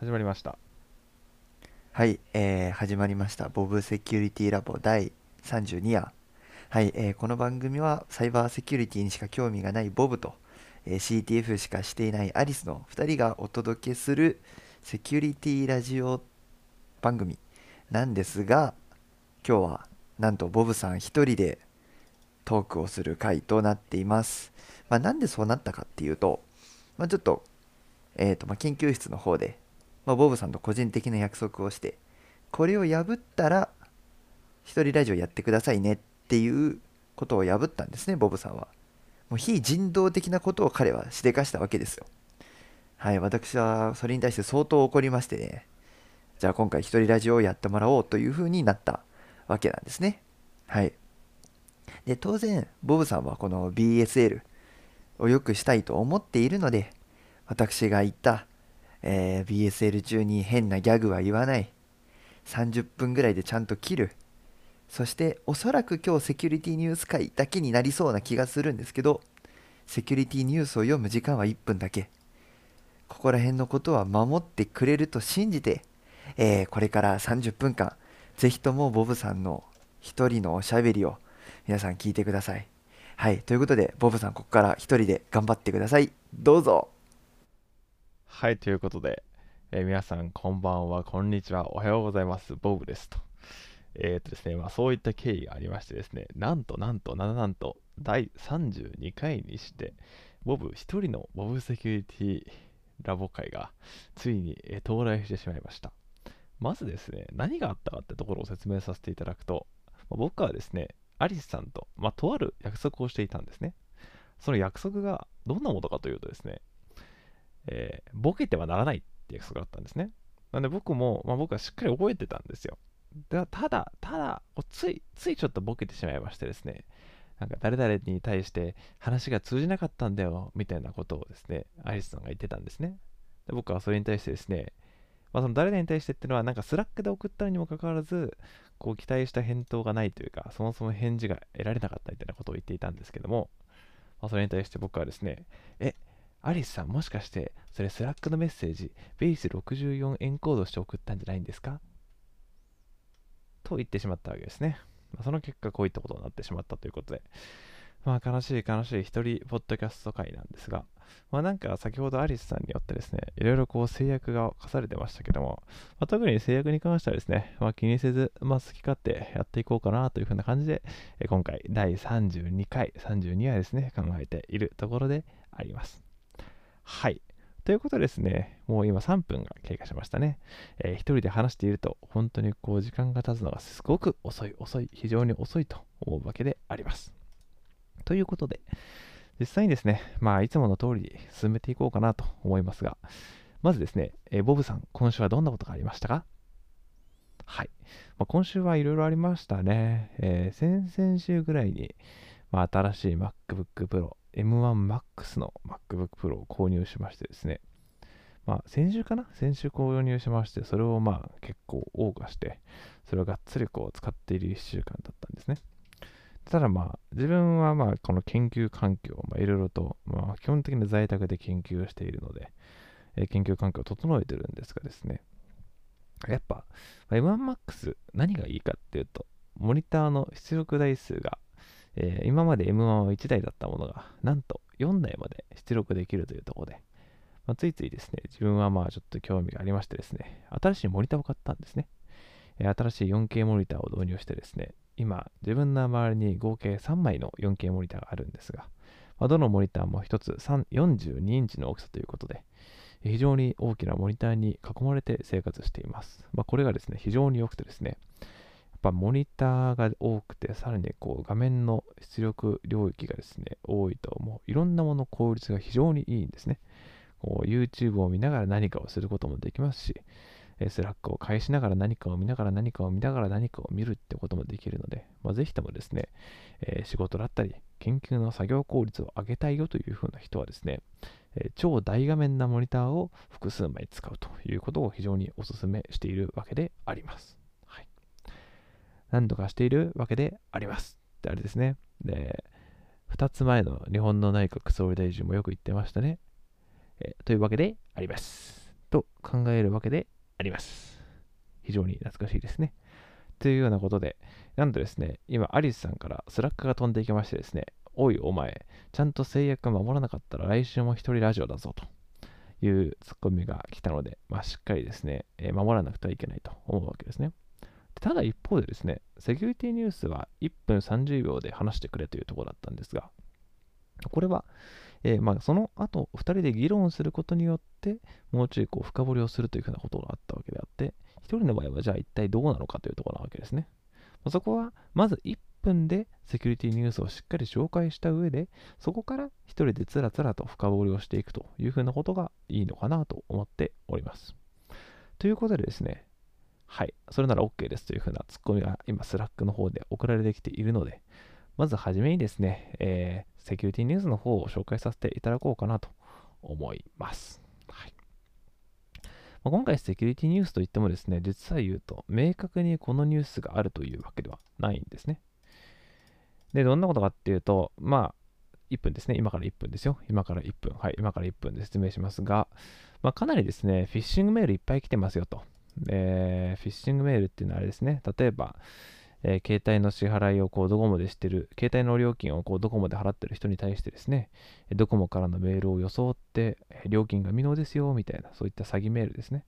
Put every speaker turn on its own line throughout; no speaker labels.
始まりました
はい、えー始まりました。ボブセキュリティラボ第32夜。はい、えーこの番組はサイバーセキュリティにしか興味がないボブと、えー CTF しかしていないアリスの2人がお届けするセキュリティラジオ番組なんですが、今日はなんとボブさん一人でトークをする回となっています。まあ、なんでそうなったかっていうと、まあ、ちょっと,、えーとまあ、研究室の方でまあ、ボブさんと個人的な約束をしてこれを破ったら一人ラジオやってくださいねっていうことを破ったんですねボブさんは。もう非人道的なことを彼はしでかしたわけですよ。はい私はそれに対して相当怒りましてね。じゃあ今回一人ラジオをやってもらおうというふうになったわけなんですね。はい。で当然ボブさんはこの BSL を良くしたいと思っているので私が言ったえー BSL 中に変なギャグは言わない。30分ぐらいでちゃんと切る。そしておそらく今日セキュリティニュース会だけになりそうな気がするんですけどセキュリティニュースを読む時間は1分だけ。ここら辺のことは守ってくれると信じて、えーこれから30分間ぜひともボブさんの一人のおしゃべりを皆さん聞いてください。はい。ということでボブさんここから一人で頑張ってください。どうぞ。
はいということで、えー皆さんこんばんはこんにちはおはようございますボブですと。えー、とですねまあそういった経緯がありましてですねなんとなんとなんなんと第32回にしてボブ一人のボブセキュリティラボ会がついに、えー到来してしまいました。まずですね何があったかってところを説明させていただくと、まあ僕はですねアリスさんと、まあ、とある約束をしていたんですね。その約束がどんなものかというとですねえーボケてはならないっていう約束があったんですね。なんで僕も、まあ、僕はしっかり覚えてたんですよ。だただ、ただ、つい、ついちょっとボケてしまいましてですね、なんか誰々に対して話が通じなかったんだよ、みたいなことをですね、アリスさんが言ってたんですね。で僕はそれに対してですね、まあ、その誰々に対してっていうのは、なんかスラックで送ったのにもかかわらず、こう期待した返答がないというか、そもそも返事が得られなかったみたいなことを言っていたんですけども、まあ、それに対して僕はですね、え、アリスさん、もしかして、それスラックのメッセージ、 Base64 エンコードして送ったんじゃないんですか？と言ってしまったわけですね。まあ、その結果、こういったことになってしまったということで、まあ、悲しい悲しい一人ポッドキャスト会なんですが、まあ、なんか先ほどアリスさんによってですね、いろいろこう制約が課されてましたけども、まあ、特に制約に関してはですね、まあ、気にせず、まあ、好き勝手やっていこうかなというふうな感じで、今回第32回、32話ですね、考えているところであります。はい。ということでですね、もう今3分が経過しましたね。えー一人で話していると、本当にこう時間が経つのがすごく遅い、遅い、非常に遅いと思うわけであります。ということで、実際にですね、まあいつもの通り進めていこうかなと思いますが、まずですね、えーボブさん、今週はどんなことがありましたか？はい。まあ、今週はいろいろありましたね。えー先々週ぐらいに、まあ、新しい MacBook Pro、M1Max の MacBook Pro を購入しましてですね、まあ、先週かな？先週購入しまして、それをまあ結構謳歌して、それをがっつりこう使っている1週間だったんですね。ただまあ、自分はまあ、この研究環境、まあ、いろいろと、まあ、基本的に在宅で研究をしているので、え研究環境を整えてるんですがですね、やっぱ、M1Max 何がいいかっていうと、モニターの出力台数が、えー今まで M1 は1台だったものが、なんと4台まで出力できるというところで、まあ、ついついですね、自分はまあちょっと興味がありましてですね、新しいモニターを買ったんですね。えー新しい 4K モニターを導入してですね、今、自分の周りに合計3枚の 4K モニターがあるんですが、まあどのモニターも1つ42インチの大きさということで、非常に大きなモニターに囲まれて生活しています。まあ、これがですね、非常に良くてですね、っぱモニターが多くて、さらにこう画面の出力領域がですね、多いと、もういろんなもの効率が非常にいいんですね。YouTube を見ながら何かをすることもできますし、スラックを返しながら何かを見ながら何かを見ながら何かを見るってこともできるので、まあ、ぜひともですね、えー仕事だったり、研究の作業効率を上げたいよというふうな人はですね、えー超大画面なモニターを複数枚使うということを非常にお勧めしているわけであります。何度かしているわけであります。で、あれですね。で、2つ前の日本の内閣総理大臣もよく言ってましたね。えというわけであります。と考えるわけであります。非常に懐かしいですね。というようなことで、なんとですね、今、アリスさんからスラックが飛んでいきましてですね、おいお前、ちゃんと制約守らなかったら来週も一人ラジオだぞというツッコミが来たので、まあ、しっかりですね、え、守らなくてはいけないと思うわけですね。ただ一方でですね、セキュリティニュースは1分30秒で話してくれというところだったんですが、これは、えー、まあその後、2人で議論することによって、もうちょいこう深掘りをするというふうなことがあったわけであって、1人の場合はじゃあ一体どうなのかというところなわけですね。そこは、まず1分でセキュリティニュースをしっかり紹介した上で、そこから1人でつらつらと深掘りをしていくというふうなことがいいのかなと思っております。ということでですね、はい、それなら OK ですというふうなツッコミが今、スラックの方で送られてきているので、まずはじめにですね、えー、セキュリティニュースの方を紹介させていただこうかなと思います。はいまあ、今回セキュリティニュースといってもですね、実際言うと、明確にこのニュースがあるというわけではないんですね。で、どんなことかっていうと、まあ、1分ですね。今から1分ですよ。今から1分。はい、今から1分で説明しますが、まあ、かなりですね、フィッシングメールいっぱい来てますよと。えー、フィッシングメールっていうのはあれですね。例えば、えー、携帯の支払いをこうドコモでしてる、携帯の料金をこうドコモで払ってる人に対してですね、ドコモからのメールを装って、料金が未納ですよ、みたいな、そういった詐欺メールですね。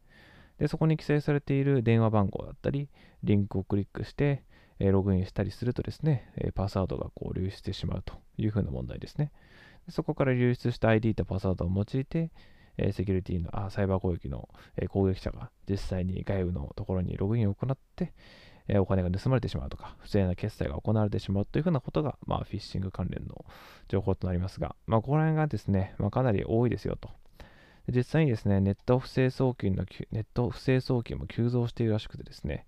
で、そこに記載されている電話番号だったり、リンクをクリックして、えログインしたりするとですね、えパスワードがこう流出してしまうというふうな問題ですね。でそこから流出した ID とパスワードを用いて、えセキュリティのあサイバー攻撃の、え攻撃者が実際に外部のところにログインを行って、えお金が盗まれてしまうとか、不正な決済が行われてしまうというふうなことが、まあ、フィッシング関連の情報となりますが、まあ、ここら辺がですね、まあ、かなり多いですよと。実際にですね、ネット不正送金の、ネット不正送金も急増しているらしくてですね、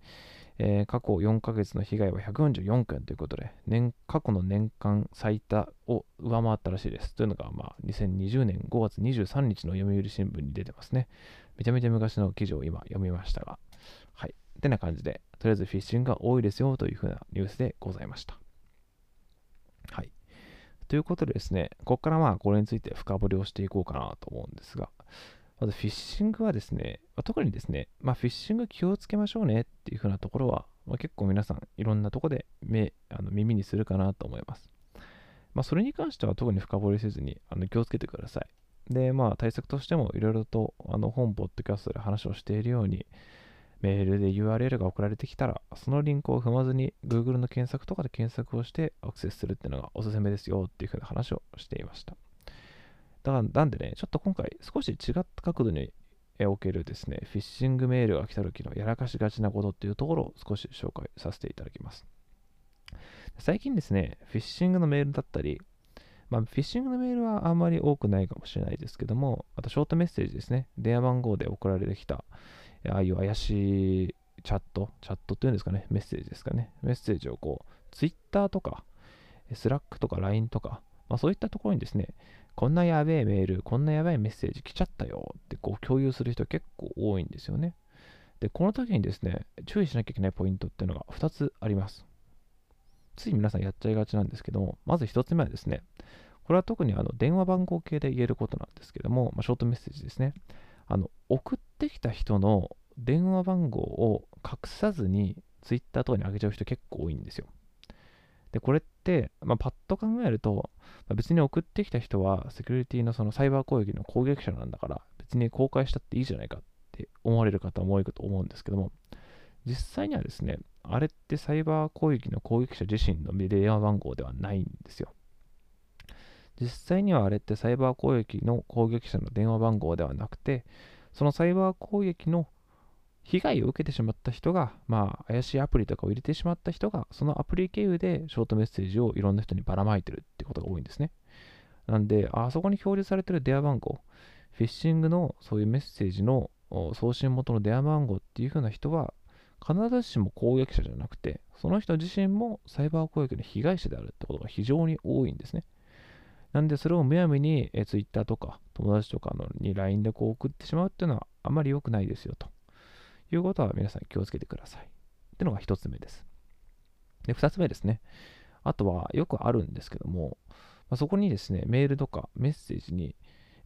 えー、過去4ヶ月の被害は144件ということで、年過去の年間最多を上回ったらしいです。というのが、まあ、2020年5月23日の読売新聞に出てますね。めちゃめちゃ昔の記事を今読みましたが、はい。ってな感じで、とりあえずフィッシングが多いですよというふうなニュースでございました。はい。ということでですね、ここからまあこれについて深掘りをしていこうかなと思うんですが、まずフィッシングはですね、まあ、特にですね、まあ、フィッシング気をつけましょうねっていう風なところは、まあ、結構皆さんいろんなとこで目あの耳にするかなと思います。まあ、それに関しては特に深掘りせずにあの気をつけてください。で、まあ対策としてもいろいろとあの本ポッドキャストで話をしているように、メールで URL が送られてきたら、そのリンクを踏まずに Google の検索とかで検索をしてアクセスするっていうのがおすすめですよっていうふうな話をしていました。だからなんでね、ちょっと今回少し違った角度におけるですね、フィッシングメールが来た時のやらかしがちなことっていうところを少し紹介させていただきます。最近ですね、フィッシングのメールだったり、まあ、フィッシングのメールはあんまり多くないかもしれないですけども、あとショートメッセージですね、電話番号で送られてきた、ああいう怪しいチャット、チャットっていうんですかね、メッセージですかね、メッセージをこう、Twitter とか、Slack とか LINE とか、まあ、そういったところにですね、こんなやべえメール、こんなやばいメッセージ来ちゃったよってこう共有する人結構多いんですよね。で、この時にですね、注意しなきゃいけないポイントっていうのが2つあります。つい皆さんやっちゃいがちなんですけども、まず1つ目はですね、これは特にあの電話番号系で言えることなんですけども、まあ、ショートメッセージですね。あの送ってきた人の電話番号を隠さずに Twitter とかに上げちゃう人結構多いんですよ。で、これって、まあ、パッと考えると、まあ、別に送ってきた人はセキュリティのそのサイバー攻撃の攻撃者なんだから、別に公開したっていいじゃないかって思われる方も多いかと思うんですけども、実際にはですね、あれってサイバー攻撃の攻撃者自身の電話番号ではないんですよ。実際にはあれってサイバー攻撃の攻撃者の電話番号ではなくて、そのサイバー攻撃の被害を受けてしまった人が、まあ、怪しいアプリとかを入れてしまった人が、そのアプリ経由でショートメッセージをいろんな人にばらまいてるってことが多いんですね。なんで、あそこに表示されてる電話番号、フィッシングのそういうメッセージの送信元の電話番号っていう風な人は、必ずしも攻撃者じゃなくて、その人自身もサイバー攻撃の被害者であるってことが非常に多いんですね。なんで、それをむやみに Twitter とか友達とかのに LINE でこう送ってしまうっていうのはあんまり良くないですよと。いうことは皆さん気をつけてください。ってのが一つ目です。で、二つ目ですね。あとはよくあるんですけども、まあ、そこにですね、メールとかメッセージに、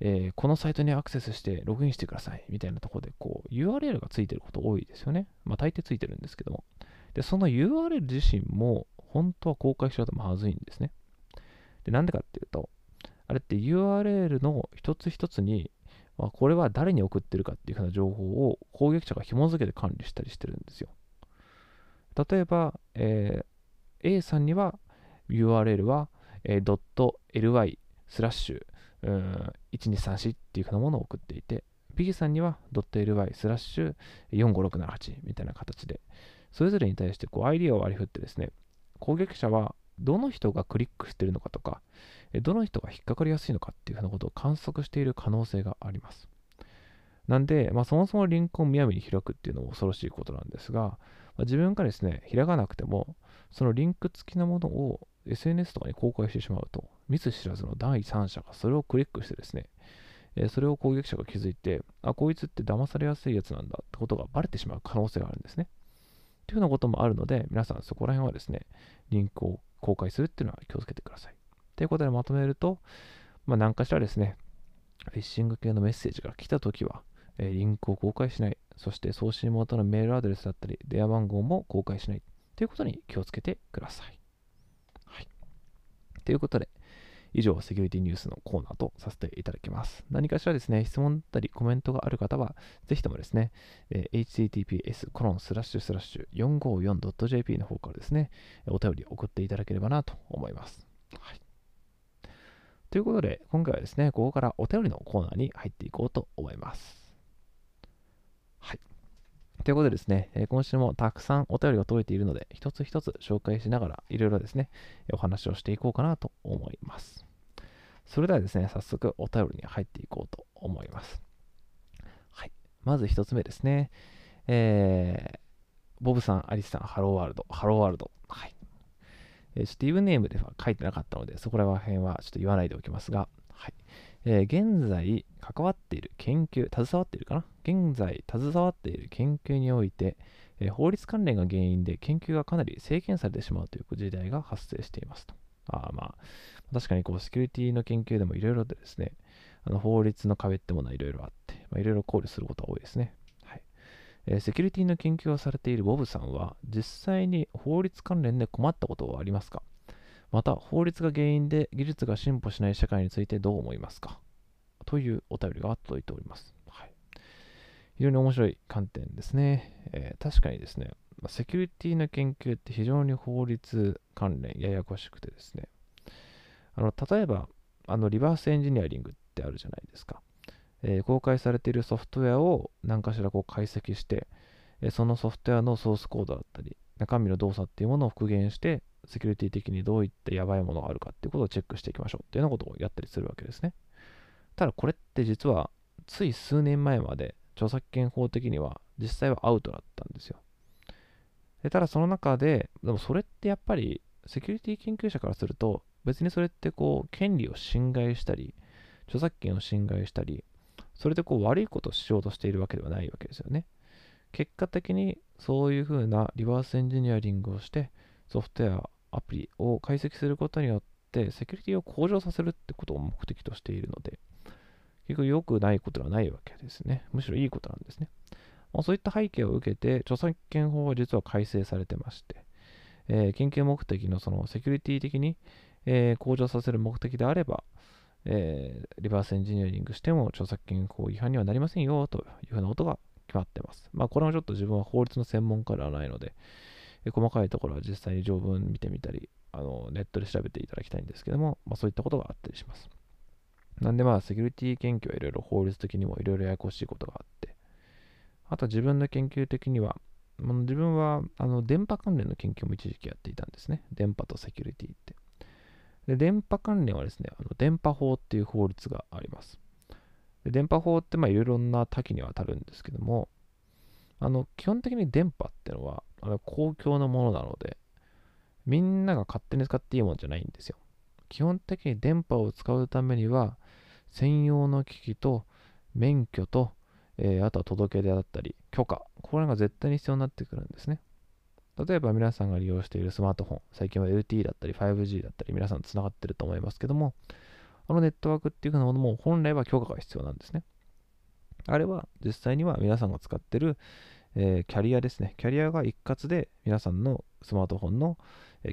えーこのサイトにアクセスしてログインしてくださいみたいなところでこう URL がついてること多いですよね。まあ大抵ついてるんですけども。で、その URL 自身も本当は公開しちゃうとまずいんですね。で、なんでかっていうと、あれって URL の一つ一つに、まあ、これは誰に送ってるかっていうふうな情報を攻撃者が紐付けて管理したりしてるんですよ。例えば、えー A さんには URL は、えー .ly スラッシュ1234っていうふうなものを送っていて、B さんには .ly スラッシュ45678みたいな形で、それぞれに対してこう ID を割り振ってですね、攻撃者はどの人がクリックしてるのかとか、どの人が引っかかりやすいのかっていうふうなことを観測している可能性があります。なんで、まあ、そもそもリンクをむやみに開くっていうのも恐ろしいことなんですが、まあ自分がですね、開かなくても、そのリンク付きのものを SNS とかに公開してしまうと、見ず知らずの第三者がそれをクリックしてですね、えそれを攻撃者が気づいて、あ、こいつって騙されやすいやつなんだってことがバレてしまう可能性があるんですね。というようなこともあるので、皆さんそこら辺はですね、リンクを公開するっていうのは気をつけてください。ということでまとめると、まあ、何かしらですね、フィッシング系のメッセージが来たときは、えーリンクを公開しない、そして送信元のメールアドレスだったり、電話番号も公開しないということに気をつけてください。はい。ということで、以上、セキュリティニュースのコーナーとさせていただきます。何かしらですね、質問だったりコメントがある方は、ぜひともですね、えー https://454.jp の方からですね、お便りを送っていただければなと思います。はい。ということで、今回はですね、ここからお便りのコーナーに入っていこうと思います。はい。ということでですね、えー今週もたくさんお便りが届いているので、一つ一つ紹介しながら、いろいろですね、お話をしていこうかなと思います。それではですね、早速お便りに入っていこうと思います。はい。まず一つ目ですね。えー、ボブさん、アリスさん、 Hello World、Hello World。えー、スティーブネームでは書いてなかったので、そこら辺はちょっと言わないでおきますが、はい。えー現在関わっている研究、携わっているかな？現在携わっている研究において、えー法律関連が原因で研究がかなり制限されてしまうという事態が発生していますと。あまあ、確かにこう、セキュリティの研究でもいろいろでですね、あの法律の壁ってものはいろいろあって、いろいろ考慮することが多いですね。えセキュリティの研究をされているボブさんは、実際に法律関連で困ったことはありますか？また、法律が原因で技術が進歩しない社会についてどう思いますか？というお便りが届いております。はい、非常に面白い観点ですね。えー確かにですね、セキュリティの研究って非常に法律関連ややこしくてですね、あの例えばあのリバースエンジニアリングってあるじゃないですか。えー公開されているソフトウェアを何かしらこう解析して、えーそのソフトウェアのソースコードだったり、中身の動作っていうものを復元して、セキュリティ的にどういったやばいものがあるかっていうことをチェックしていきましょうっていうようなことをやったりするわけですね。ただこれって実はつい数年前まで著作権法的には実際はアウトだったんですよ。でただその中で、でもそれってやっぱりセキュリティ研究者からすると別にそれってこう権利を侵害したり、著作権を侵害したり、それでこう悪いことをしようとしているわけではないわけですよね。結果的にそういうふうなリバースエンジニアリングをしてソフトウェア、アプリを解析することによってセキュリティを向上させるってことを目的としているので、結局良くないことはないわけですね。むしろいいことなんですね。まあ、そういった背景を受けて、著作権法は実は改正されてまして、えー研究目的のそのセキュリティ的に、えー向上させる目的であれば、えーリバースエンジニアリングしても著作権法違反にはなりませんよというふうなことが決まってます。まあ、これもちょっと自分は法律の専門家ではないので、えー細かいところは実際に条文見てみたり、あのネットで調べていただきたいんですけども、まあ、そういったことがあったりします。なんでまあ、セキュリティ研究はいろいろ法律的にもいろいろややこしいことがあって、あと自分の研究的には、自分はあの電波関連の研究も一時期やっていたんですね。電波とセキュリティって。で、電波関連はですね、あの電波法っていう法律があります。で電波法っていろいろな多岐にわたるんですけども、あの基本的に電波っていうのはあの公共のものなので、みんなが勝手に使っていいもんじゃないんですよ。基本的に電波を使うためには、専用の機器と免許と、えーあとは届け出だったり、許可、これが絶対に必要になってくるんですね。例えば皆さんが利用しているスマートフォン、最近は LTE だったり 5G だったり皆さんつながってると思いますけども、あのネットワークっていう風なものも本来は許可が必要なんですね。あれは実際には皆さんが使ってる、えー、キャリアですね。キャリアが一括で皆さんのスマートフォンの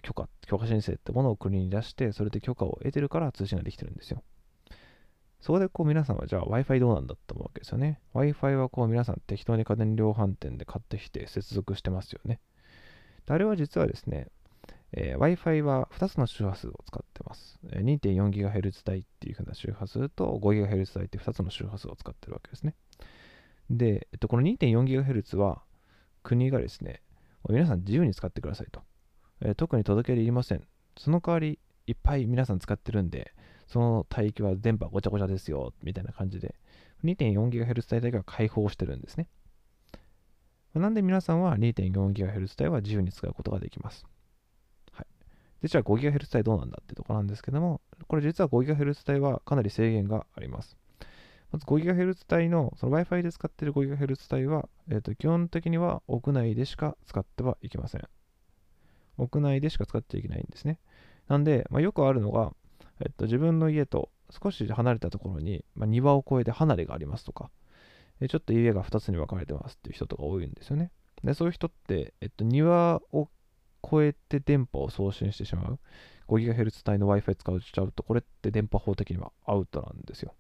許可、許可申請ってものを国に出して、それで許可を得てるから通信ができてるんですよ。そこでこう皆さんはじゃあ Wi-Fi どうなんだって思うわけですよね。Wi-Fi はこう皆さん適当に家電量販店で買ってきて接続してますよね。あれは実はです。ね、えー、Wi-Fi は2つの周波数を使ってます。2.4GHz 帯っていう風な周波数と 5GHz 帯って2つの周波数を使ってるわけです。ね。で、えっと、この 2.4GHz は国がです。ね、皆さん自由に使ってくださいと。えー、特に届け入りません。その代わり、いっぱい皆さん使ってるんで、その帯域は電波ごちゃごちゃです。よ、みたいな感じで、2.4GHz 帯だけは開放してるんです。ね。なんで皆さんは 2.4GHz 帯は自由に使うことができます。はい。で、じゃあ 5GHz 帯どうなんだってとこなんですけども、これ実は 5GHz 帯はかなり制限があります。まず 5GHz 帯の、その Wi-Fi で使っている 5GHz 帯は、えー、と基本的には屋内でしか使ってはいけません。屋内でしか使っちゃいけないんですね。なんで、まあ、よくあるのが、えっと、自分の家と少し離れたところに、まあ、庭を越えて離れがありますとか、ちょっと家が2つに分かれてますっていう人とか多いんですよね。で、そういう人って、えっと、庭を越えて電波を送信してしまう。5GHz 帯の Wi-Fi 使っちゃうと、これって電波法的にはアウトなんですよ。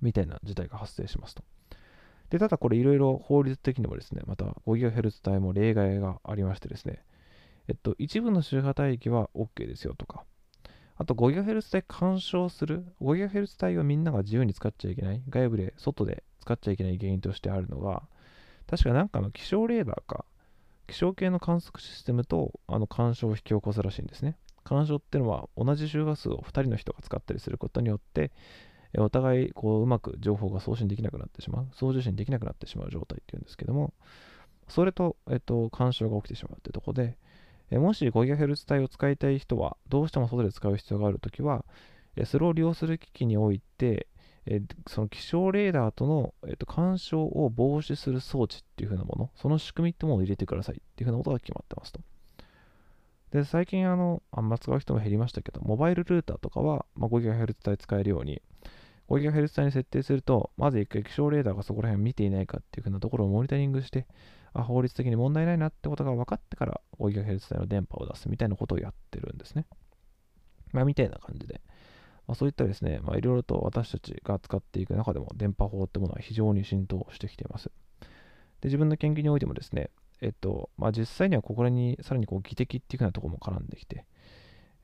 みたいな事態が発生しますと。で、ただこれいろいろ法律的にもですね、また 5GHz 帯も例外がありましてですね、えっと、一部の周波帯域は OK ですよとか、あと 5GHz 帯干渉する、5GHz 帯をみんなが自由に使っちゃいけない、外部で、外で使っちゃいけない原因としてあるのが、確かなんかの気象レーダーか、気象系の観測システムとあの干渉を引き起こすらしいんですね。干渉っていうのは同じ周波数を2人の人が使ったりすることによって、お互いこううまく情報が送信できなくなってしまう、送受信できなくなってしまう状態っていうんですけども、それと、えっと、干渉が起きてしまうってとこで、えもし 5GHz 帯を使いたい人は、どうしても外で使う必要があるときは、えそれを利用する機器において、えその気象レーダーとの、えー、と干渉を防止する装置っていう風なもの、その仕組みってものを入れてくださいっていう風なことが決まってますと。で、最近あの、あんま使う人も減りましたけど、モバイルルーターとかは、ま、5GHz 帯使えるように、5GHz 帯に設定すると、まず一回気象レーダーがそこら辺見ていないかっていう風なところをモニタリングして、あ、法律的に問題ないなってことが分かってから 5GHz 帯の電波を出すみたいなことをやってるんですね。まあ、みたいな感じで。まあ、そういったですね、まあ、いろいろと私たちが使っていく中でも電波法ってものは非常に浸透してきています。で、自分の研究においてもですね、えっと、まあ、実際にはここにさらにこう、技的っていうふうなところも絡んできて、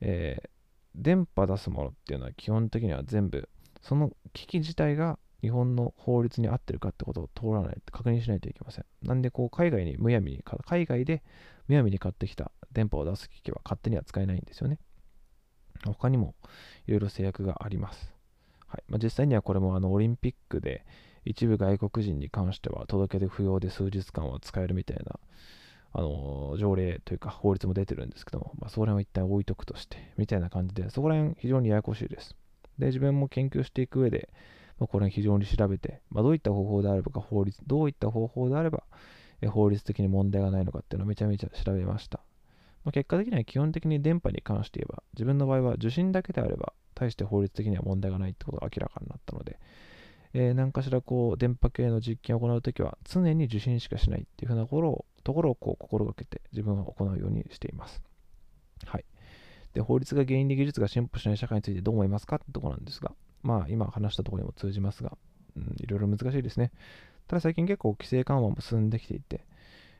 えー、電波出すものっていうのは基本的には全部、その機器自体が日本の法律に合ってるかってことを通らない確認しないといけません。なんで、こう、海外にむやみに、海外でむやみに買ってきた電波を出す機器は勝手には使えないんですよね。他にもいろいろ制約があります。はいまあ、実際にはこれもあのオリンピックで一部外国人に関しては届け出不要で数日間は使えるみたいなあの条例というか法律も出てるんですけども、まあ、そこら辺は一旦置いとくとして、みたいな感じで、そこら辺非常にややこしいです。で、自分も研究していく上で、まあ、これ非常に調べて、まあ、どういった方法であれば法律、どういった方法であれば、法律的に問題がないのかっていうのをめちゃめちゃ調べました。まあ、結果的には基本的に電波に関して言えば、自分の場合は受信だけであれば、大して法律的には問題がないってことが明らかになったので、えー、何かしらこう、電波系の実験を行うときは、常に受信しかしないっていうふうなところを、ところをこう心がけて自分は行うようにしています。はい。で、法律が原因で技術が進歩しない社会についてどう思いますかってところなんですが、まあ、今話したところにも通じますが、うん、いろいろ難しいですね。ただ最近結構規制緩和も進んできていて、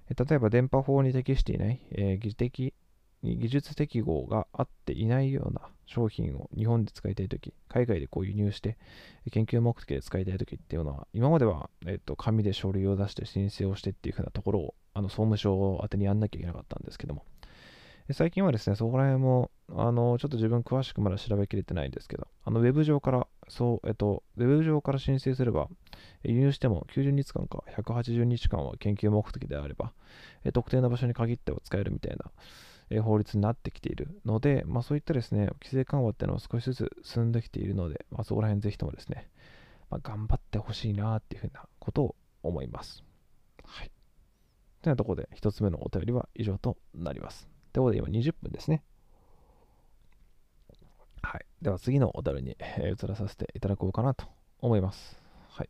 例えば電波法に適していない、えー、技的技術適合が合っていないような商品を日本で使いたいとき、海外でこう輸入して研究目的で使いたいときっていうのは、今までは、えっと、紙で書類を出して申請をしてっていうふうなところを、あの総務省を当てにやんなきゃいけなかったんですけども、最近はですね、そこら辺も、あの、ちょっと自分詳しくまだ調べきれてないんですけど、あの、ウェブ上から、そう、えっと、ウェブ上から申請すれば、輸入しても90日間か180日間は研究目的であれば、え特定の場所に限っては使えるみたいな、え法律になってきているので、まあ、そういったですね、規制緩和っていうのは少しずつ進んできているので、まあ、そこら辺ぜひともですね、まあ、頑張ってほしいなっていうふうなことを思います。はい。というところで、一つ目のお便りは以上となります。ということで今20分ですね。はい。では次のお便りに、えー移らさせていただこうかなと思います。はい。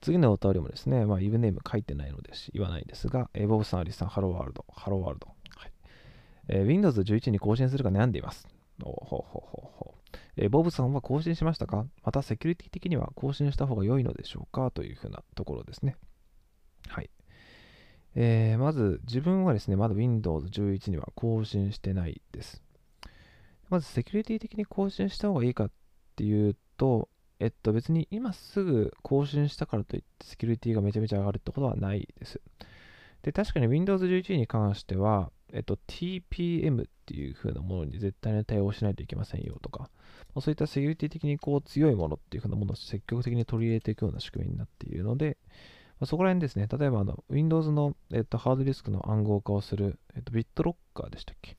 次のお便りもですね、まあ、イブネーム書いてないのでし言わないですが、えーボブさん、アリスさん、 Hello World、Hello World。はいえー Windows 11に更新するか悩んでいます。ほうほうほうほうえーボブさんは更新しましたか？またセキュリティ的には更新した方が良いのでしょうか？というふうなところですね。はい。えーまず自分はですね、まだ Windows 11には更新してないです。まずセキュリティ的に更新した方がいいかっていうと、えっと別に今すぐ更新したからといってセキュリティがめちゃめちゃ上がるってことはないです。で、確かに Windows 11に関しては、えっと TPM っていう風なものに絶対に対応しないといけませんよとか、そういったセキュリティ的にこう強いものっていう風なものを積極的に取り入れていくような仕組みになっているので、まそこら辺ですね、例えばあの Windows の、えっと、ハードディスクの暗号化をする、えっと、BitLocker でしたっけ？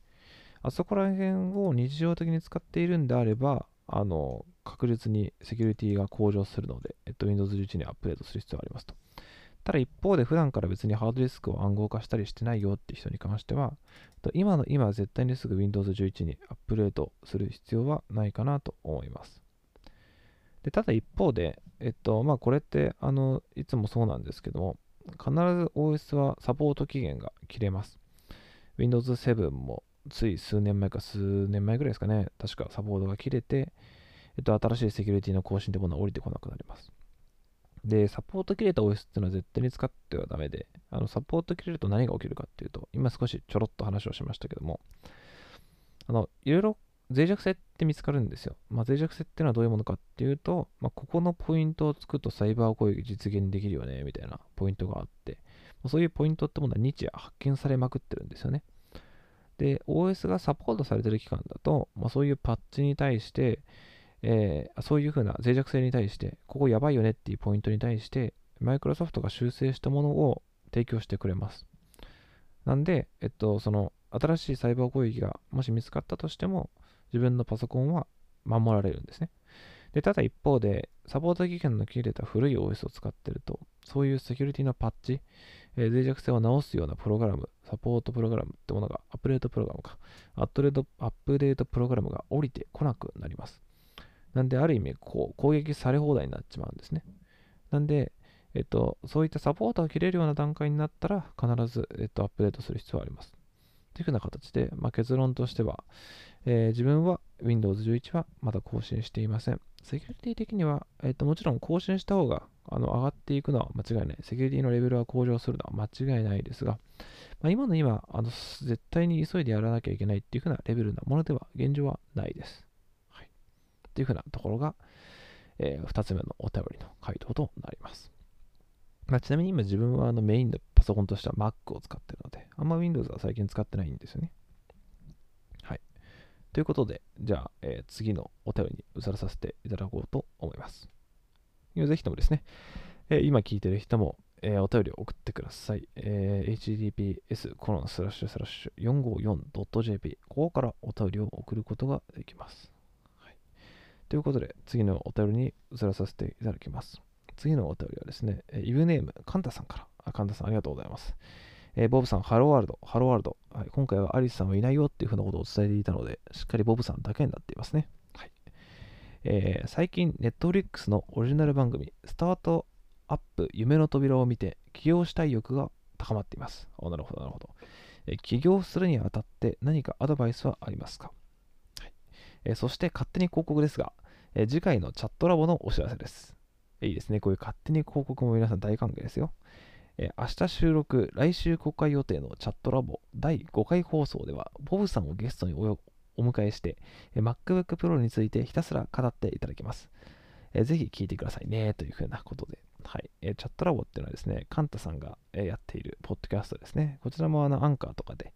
あそこら辺を日常的に使っているんであれば、あの確実にセキュリティが向上するので、えっと、Windows 11にアップデートする必要がありますと。ただ一方で普段から別にハードディスクを暗号化したりしてないよっていう人に関しては、今の今絶対にすぐ Windows 11にアップデートする必要はないかなと思います。でただ一方で、えっと、まあこれってあのいつもそうなんですけども、必ず OS はサポート期限が切れます。Windows 7もつい数年前か数年前ぐらいですかね、確かサポートが切れて、えっと、新しいセキュリティの更新ってものは降りてこなくなります。で、サポート切れた OS っていうのは絶対に使ってはダメで、あのサポート切れると何が起きるかっていうと、今少しちょろっと話をしましたけども、あの、いろいろ脆弱性って見つかるんですよ。まあ、脆弱性っていうのはどういうものかっていうと、まあ、ここのポイントをつくとサイバー攻撃実現できるよね、みたいなポイントがあって、そういうポイントってものは日夜発見されまくってるんですよね。で、OS がサポートされてる期間だと、まあ、そういうパッチに対して、えーそういうふうな脆弱性に対して、ここやばいよねっていうポイントに対して、マイクロソフトが修正したものを提供してくれます。なんで、えっと、その新しいサイバー攻撃がもし見つかったとしても、自分のパソコンは守られるんですね。で、ただ一方で、サポート期限の切れた古い OS を使ってると、そういうセキュリティのパッチ、えー脆弱性を直すようなプログラム、サポートプログラムってものが、アップデートプログラムか、アップデートアップデートプログラムが降りてこなくなります。なんで、ある意味、こう、攻撃され放題になっちまうんですね。なんで、えっと、そういったサポートが切れるような段階になったら、必ず、えっと、アップデートする必要があります。というふうな形で、まあ、結論としては、えー自分は Windows 11はまだ更新していません。セキュリティ的には、えっと、もちろん更新した方があの上がっていくのは間違いない。セキュリティのレベルは向上するのは間違いないですが、まあ、今の今あの、絶対に急いでやらなきゃいけないっていうふうなレベルなものでは現状はないです。はい。っていうふうなところが、え2つ目のお便りの回答となります。まあ、ちなみに今自分はあのメインのパソコンとしては Mac を使ってるので、あんま Windows は最近使ってないんですよね。ということで、じゃあ、えー次のお便りに移らさせていただこうと思います。ぜひともですね、えー今聞いてる人も、えーお便りを送ってください。えー https コロンスラッシュスラッシュ 454.jp ここからお便りを送ることができます。はい、ということで、次のお便りに移らさせていただきます。次のお便りはですね、えーイブネーム、カンタさんから。あカンタさん、ありがとうございます。えーボブさん、 Hello World、Hello World、はい。今回はアリスさんはいないよっていうふうなことを伝えていたので、しっかりボブさんだけになっていますね。はいえー最近、ネットフリックスのオリジナル番組、スタートアップ夢の扉を見て、起業したい欲が高まっています。おなるほど、なるほど、えー起業するにあたって何かアドバイスはありますか、はいえーそして、勝手に広告ですが、えー次回のチャットラボのお知らせです。いいですね。こういう勝手に広告も皆さん大歓迎ですよ。え明日収録、来週公開予定のチャットラボ第5回放送では、ボブさんをゲストにお迎えして、え MacBook Pro についてひたすら語っていただきます。えーぜひ聞いてくださいね、というふうなことで。はい。えチャットラボっていうのはですね、カンタさんが、えやっているポッドキャストですね。こちらもあのアンカーとかで、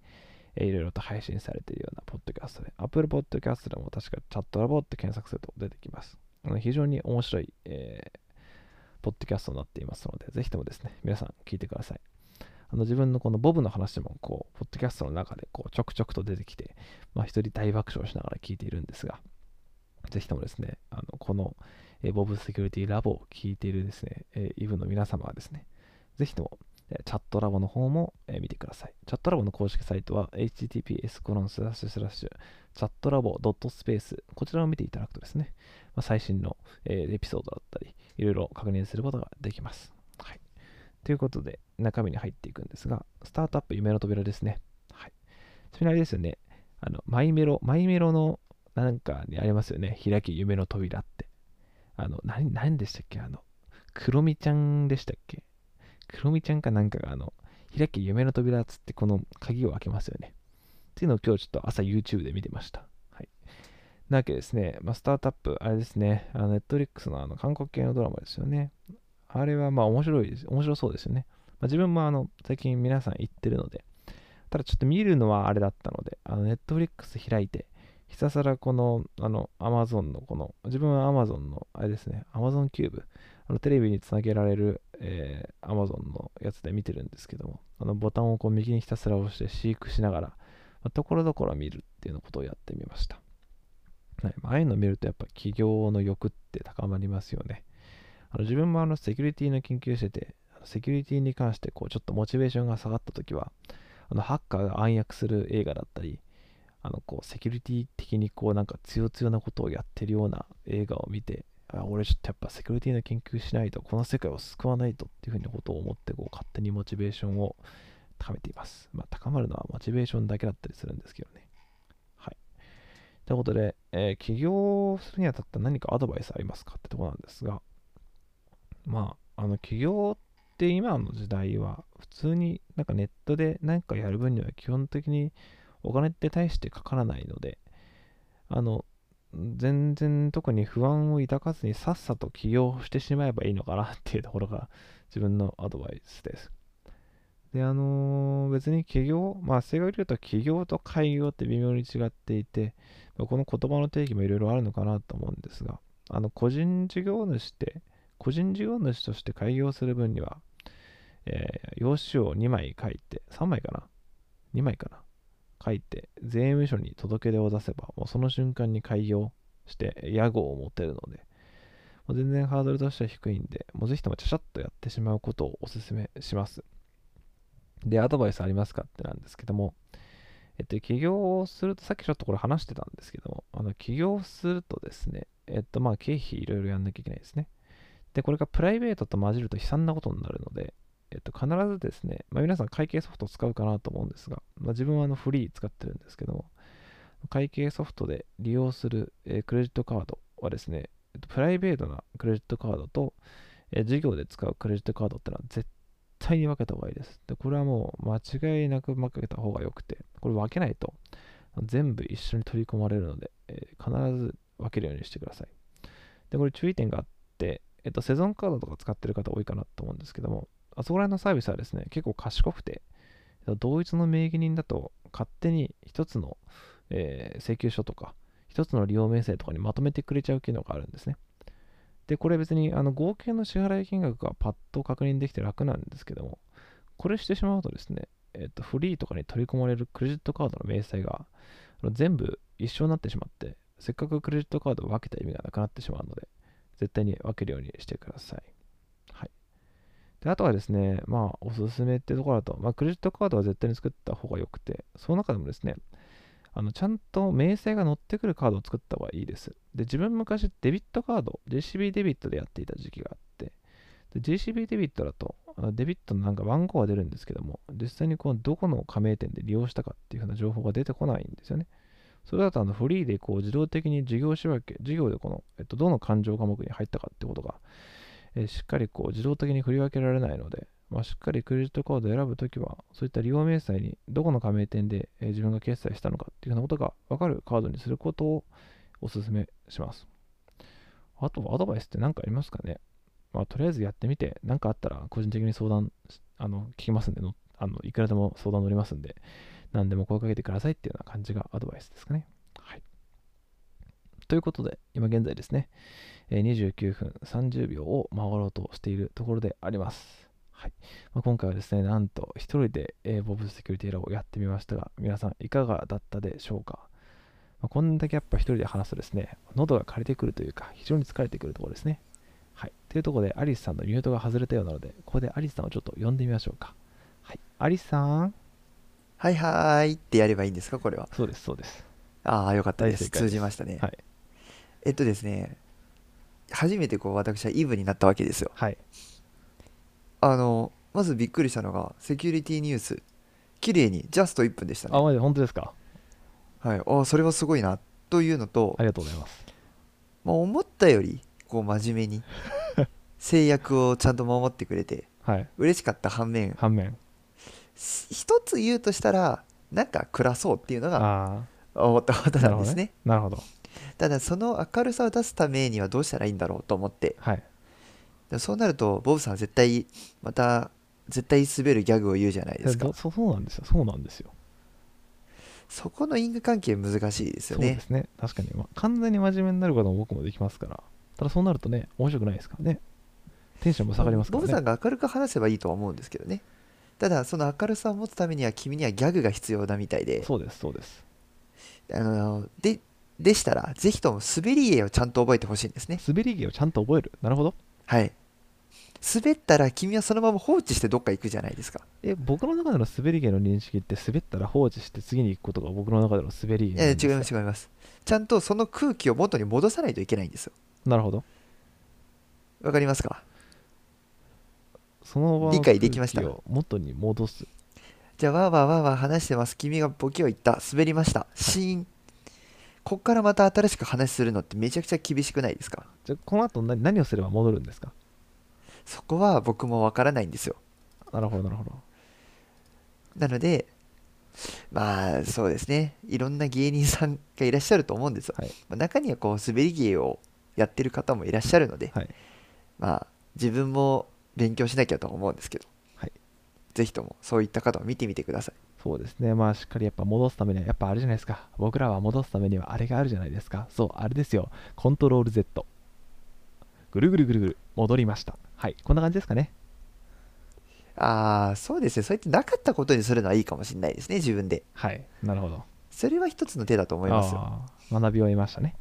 えーいろいろと配信されているようなポッドキャストで、Apple Podcast でも確かチャットラボって検索すると出てきます。あの非常に面白い、えーポッドキャストになっていますので、ぜひともですね、皆さん聞いてください。あの自分のこのボブの話も、こう、ポッドキャストの中でこうちょくちょくと出てきて、まあ、一人大爆笑しながら聞いているんですが、ぜひともですね、あのこの、えボブセキュリティラボを聞いているですね、えイブの皆様はですね、ぜひとも、えチャットラボの方も、え見てください。チャットラボの公式サイトは https コロンスラッシュスラッシュチャットラボドットスペースこちらを見ていただくとですね、まあ、最新の、えエピソードだったり、いろいろ確認することができます。はい。ということで、中身に入っていくんですが、スタートアップ夢の扉ですね。はい。ちなみにあれですよね、あの、マイメロ、マイメロのなんかにありますよね、開き夢の扉って。あの、何、何でしたっけ？あの、クロミちゃんでしたっけ？クロミちゃんかなんかがあの、開き夢の扉つってこの鍵を開けますよね。っていうのを今日ちょっと朝 YouTube で見てました。なわけですね、まあ、スタートアップ、あれですね、あの Netflix のあの韓国系のドラマですよね。あれはまあ面白いです。面白そうですよね。まあ、自分もあの最近皆さん言ってるので、ただちょっと見るのはあれだったので、あの Netflix 開いて、ひたすらこの、あの、Amazon のこの、自分は Amazon の、あれですね、Amazon キューブ、あのテレビにつなげられる、えー、Amazon のやつで見てるんですけども、あのボタンをこう右にひたすら押して飼育しながら、まあ、ところどころ見るっていうのことをやってみました。はい、ああいうのを見るとやっぱ企業の欲って高まりますよね。あの自分もあのセキュリティの研究してて、セキュリティに関してこうちょっとモチベーションが下がった時は、あのハッカーが暗躍する映画だったり、あのこうセキュリティ的にこうなんか強強なことをやってるような映画を見て、あ俺ちょっとやっぱセキュリティの研究しないと、この世界を救わないとっていうふうなことを思って、こう勝手にモチベーションを高めています。まあ、高まるのはモチベーションだけだったりするんですけどね。ということで、えー、起業するにあたって何かアドバイスありますかってとこなんですが、まあ、あの起業って今の時代は普通になんかネットで何かやる分には基本的にお金って大してかからないので、あの、全然特に不安を抱かずにさっさと起業してしまえばいいのかなっていうところが自分のアドバイスです。で、あのー、別に起業、まあ、正確に言うと起業と開業って微妙に違っていて、この言葉の定義もいろいろあるのかなと思うんですが、あの、個人事業主って、個人事業主として開業する分には、えー、用紙を2枚書いて、3枚かな ?2 枚かな？書いて、税務署に届け出を出せば、もうその瞬間に開業して、屋号を持てるので、もう全然ハードルとしては低いんで、もうぜひともちゃちゃっとやってしまうことをお勧めします。で、アドバイスありますかってなんですけども、えっと、起業をすると、さっきちょっとこれ話してたんですけども、あの、起業するとですね、えっと、まあ、経費いろいろやんなきゃいけないですね。で、これがプライベートと混じると悲惨なことになるので、えっと、必ずですね、まあ、皆さん会計ソフトを使うかなと思うんですが、まあ、自分はあのフリー使ってるんですけども、会計ソフトで利用する、え、クレジットカードはですね、えっと、プライベートなクレジットカードと、えー、事業で使うクレジットカードってのは絶対に分けた方がいいです。で、これはもう間違いなく分けた方が良くて、これ分けないと全部一緒に取り込まれるので、えー、必ず分けるようにしてください。で、これ注意点があって、えっと、セゾンカードとか使ってる方多いかなと思うんですけども、あそこら辺のサービスはですね、結構賢くて、同一の名義人だと勝手に一つの、えー、請求書とか、一つの利用明細とかにまとめてくれちゃう機能があるんですね。で、これ別にあの合計の支払い金額がパッと確認できて楽なんですけども、これしてしまうとですね、えっ、と、フリーとかに取り込まれるクレジットカードの明細が全部一緒になってしまって、せっかくクレジットカードを分けた意味がなくなってしまうので、絶対に分けるようにしてください。はいで、あとはですね、まあ、おすすめってところだと、まあ、クレジットカードは絶対に作った方が良くて、その中でもですね、あのちゃんと明細が載ってくるカードを作った方がいいです。で、自分昔デビットカード、JCB デビットでやっていた時期があって、で JCB デビットだと、デビットのなんか番号が出るんですけども、実際にこうどこの加盟店で利用したかっていう風な情報が出てこないんですよね。それだとあのフリーでこう自動的に事業仕分け、事業でこの、えっと、どの勘定科目に入ったかってことがえしっかりこう自動的に振り分けられないので、まあ、しっかりクレジットカードを選ぶときは、そういった利用明細にどこの加盟店で、え自分が決済したのかっていうようなことが分かるカードにすることをお勧めします。あとは、アドバイスって何かありますかね？まあ、とりあえずやってみて、何かあったら個人的に相談、あの、聞きますんでの、あの、いくらでも相談乗りますんで、何でも声かけてくださいっていうような感じがアドバイスですかね。はい。ということで、今現在ですね、29分30秒を回ろうとしているところであります。はいまあ、今回はですね、なんと一人で、えー、ボブセキュリティラボをやってみましたが、皆さんいかがだったでしょうか、まあ、こんだけやっぱ一人で話すとですね、喉が枯れてくるというか、非常に疲れてくるところですね。はい。というところで、アリスさんのミュートが外れたようなので、ここでアリスさんをちょっと呼んでみましょうか。はい。アリスさん？
はいはーいってやればいいんですか、これは？
そうです、そうです。
ああ、よかったです通じましたね。
はい。
えっとですね、初めてこう私はイブになったわけですよ。
はい。
あの、まずびっくりしたのが、セキュリティニュース、綺麗にジャスト1分でした
あ、
ね。
マジで？本当ですか？
はい、ああ、それはすごいなというのと
あ、りがとうございます。
まあ、思ったよりこう真面目に 制約をちゃんと守ってくれて
はい。
嬉しかった反面
反面。
し一つ言うとしたらなんか暗そうっていうのが
あ
思ったこと
あ、
なんですね
なるほど。
ただその明るさを出すためにはどうしたらいいんだろうと思って
はい。
でそうなるとボブさん絶対また絶対滑るギャグを言うじゃないですか
そそうなんですよ。そうなんですよ。
そこの因果関係難しいですよね
そうですね。確かに、まあ、完全に真面目になることも僕もできますから。ただそうなるとね、面白くないですからね。テンションも下がりますからね。
ボブさんが明るく話せばいいとは思うんですけどねただその明るさを持つためには君にはギャグが必要だみたいで
そうです、そうです。
あのででしたらぜひとも滑り芸をちゃんと覚えてほしいんですね
滑り芸をちゃんと覚える。なるほど。
はい。滑ったら君はそのまま放置してどっか行くじゃないですか。
え、僕の中での滑り芸の認識って、滑ったら放置して次に行くことが僕の中での滑り芸なんですか？
いや違います違います。ちゃんとその空気を元に戻さないといけないんですよ。
なるほど。
わかりますか？
その場の
理解できました？
元に戻す。
じゃあわーわーわーわー話してます。君がボケを言った。滑りました。シーンこっからまた新しく話するのってめちゃくちゃ厳しくないですか？
じゃあ、この後何何をすれば戻るんですか？
そこは僕もわからないんですよ。
なるほど、なるほど。
なのでまあそうですね。いろんな芸人さんがいらっしゃると思うんですよ、
はい。
まあ中にはこう滑り芸をやってる方もいらっしゃるので、
はい。
まあ自分も勉強しなきゃと思うんですけど、
はい。
ぜひともそういった方を見てみてください
そうですね。まあ、しっかりやっぱ戻すためには、やっぱあれじゃないですか。僕らは戻すためにはあれがあるじゃないですか。そう、あれですよ。コントロール Z。ぐるぐるぐるぐる、戻りました。はい。こんな感じですかね。
ああそうですねそうやってなかったことにするのはいいかもしれないですね自分で
はい。なるほど。
それは一つの手だと思いますよ、
学びを得ましたね。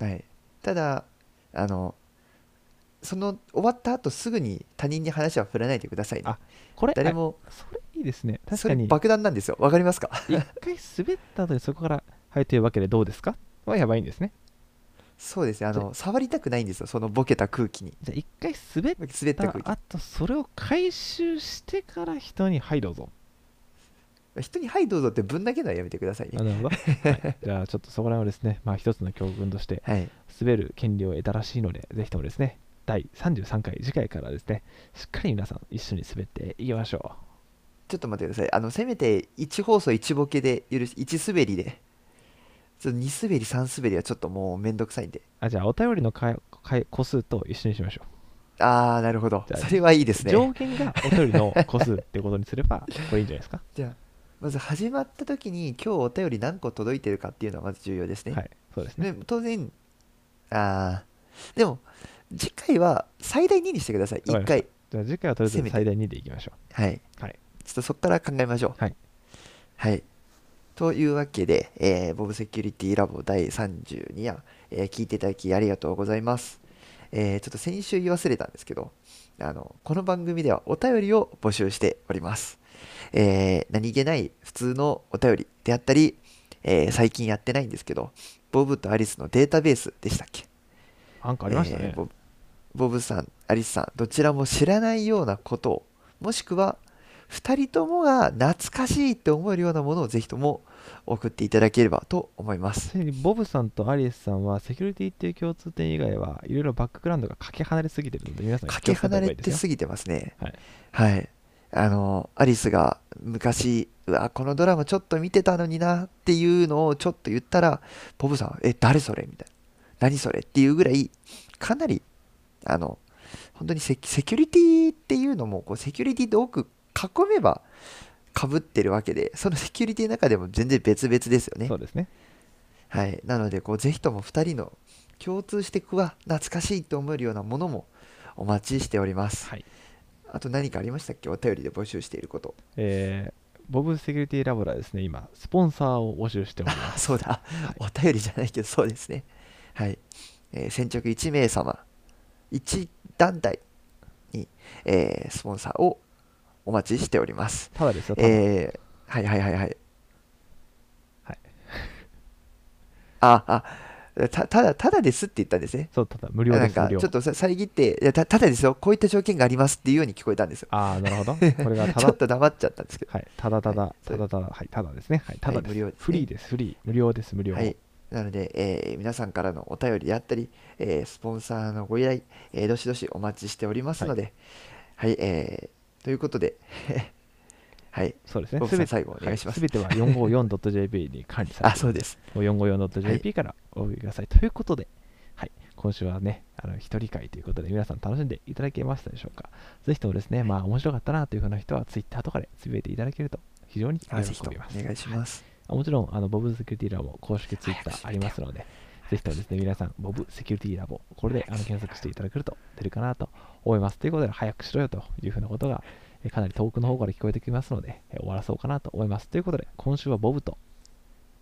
はい、ただあのその終わった後すぐに他人に話は振らないでくださいね。
あこれ、
誰も
あそれいいですね。
それ
確かに、
爆弾なんですよ。わかりますか？
一回滑った後にそこから、はい、というわけでどうですか？はやばいんですね。
そうですね。あの触りたくないんですよそのボケた空気に。
じゃあ一回滑っ
滑った空気
あとそれを回収してから人にはいどうぞ。
人に「はいどうぞ」ってぶん投げるのはやめてくださいね。
あなるほど、はい。じゃあちょっとそこら辺をですねまあ一つの教訓として
はい。
滑る権利を得たらしいのでぜひともですね第33回次回からですねしっかり皆さん一緒に滑っていきましょ
ちょっと待ってください。あのせめて1放送1ボケで許し1滑りで。ちょっと2滑り3滑りはちょっともうめんどくさいんで。
うあじゃあお便りの回回個数と一緒にしましょ
ああなるほど。それはいいです
う、
ね。
上限がお便りの個数ってことにすればこれいいんじゃないですか？
じゃあまず始まった時に今日お便り何個届いてるかっていうのはまず重要ですね、
はいそうですね。
で当然ああでも次回は最大2にしてください。1
わかりました
回。
じゃあ次回はとりあえず最大2でいきましょ
はい、
はい。
ちょっとそこから考えましょう。
はい、
はい、というわけで、えーボブセキュリティラボ第32夜、えー聞いていただきありがとうございます、えーちょっと先週言い忘れたんですけどあのこの番組ではお便りを募集しております、えー何気ない普通のお便りであったり、えー最近やってないんですけどボブとアリスのデータベースでしたっけ？
うなんかありましたね、
えーボボブさん、アリスさん、どちらも知らないようなことを、もしくは2人ともが懐かしいって思えるようなものをぜひとも送っていただければと思います。
ボブさんとアリスさんはセキュリティっていう共通点以外はいろいろバックグラウンドがかけ離れすぎてるので皆さん
かけ離れて
ぎ
すぎてますね。
はい
はい。あの、アリスが昔、うわ、このドラマちょっと見てたのになっていうのをちょっと言ったら、ボブさん、え、誰それみたいな。何それっていうぐらい、かなり、あの、本当にセキュリティっていうのも、こうセキュリティって多く囲めば被ってるわけで、その セキュリティの中でも全然別々ですよね
そう。ですね
はい。なので、こう、ぜひとも2人の共通してくわ、懐かしいと思えるようなものもお待ちしております。
はい
あと何かありましたっけ？お便りで募集していること。
えー、ボブセキュリティラボラはですね今スポンサーを募集しておりま
あ、
す
そうだ。お便りじゃないけど、そうですね。はい。えー先着1名様、1団体に、えースポンサーをお待ちしております。
ただですよ、ただ
えーはいはいはいはい。
はい。
あ、あ、たただ、ただですって言ったんですね。
そう、ただ無料です、
なんか
無料
ちょっとさ遮っていやた、ただですよ、こういった条件がありますっていうように聞こえたんですよ。
ああ、なるほど。これがた
ちょっ
だ、
と黙っちゃったんですけど。
はい、ただただ
は、い
ただただ、はい、ただですね。はい、ただです。
無料ですね
フリーです、フリー。無料です、無料。
はい。なので、えー皆さんからのお便りであったり、えースポンサーのご依頼、えーどしどしお待ちしておりますので、はい、えーということで、はい、
そうですね。すべて
最後お願いします
すべては 454.jp に管理され
あ、
ています。
そうです。
454.jp からお呼びください。ということで、はい、今週はね、あの一人会ということで、皆さん楽しんでいただけましたでしょうか。ぜひともですね、まあ面白かったなというふうな人は、Twitter とかでつぶやいていただけると非常に喜
あぜひと
びます。
もお願いします。
あもちろん、あのボブセキュリティラボ公式ツイッターありますので、ぜひともですね、皆さん、ボブセキュリティラボ、これであの検索していただけると出るかなと思います。ということで、早くしろよというふうなことが、えかなり遠くの方から聞こえてきますので、え終わらそうかなと思います。ということで、今週はボブと、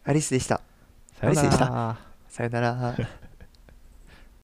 アリスでした。
さようなら。
さよなら。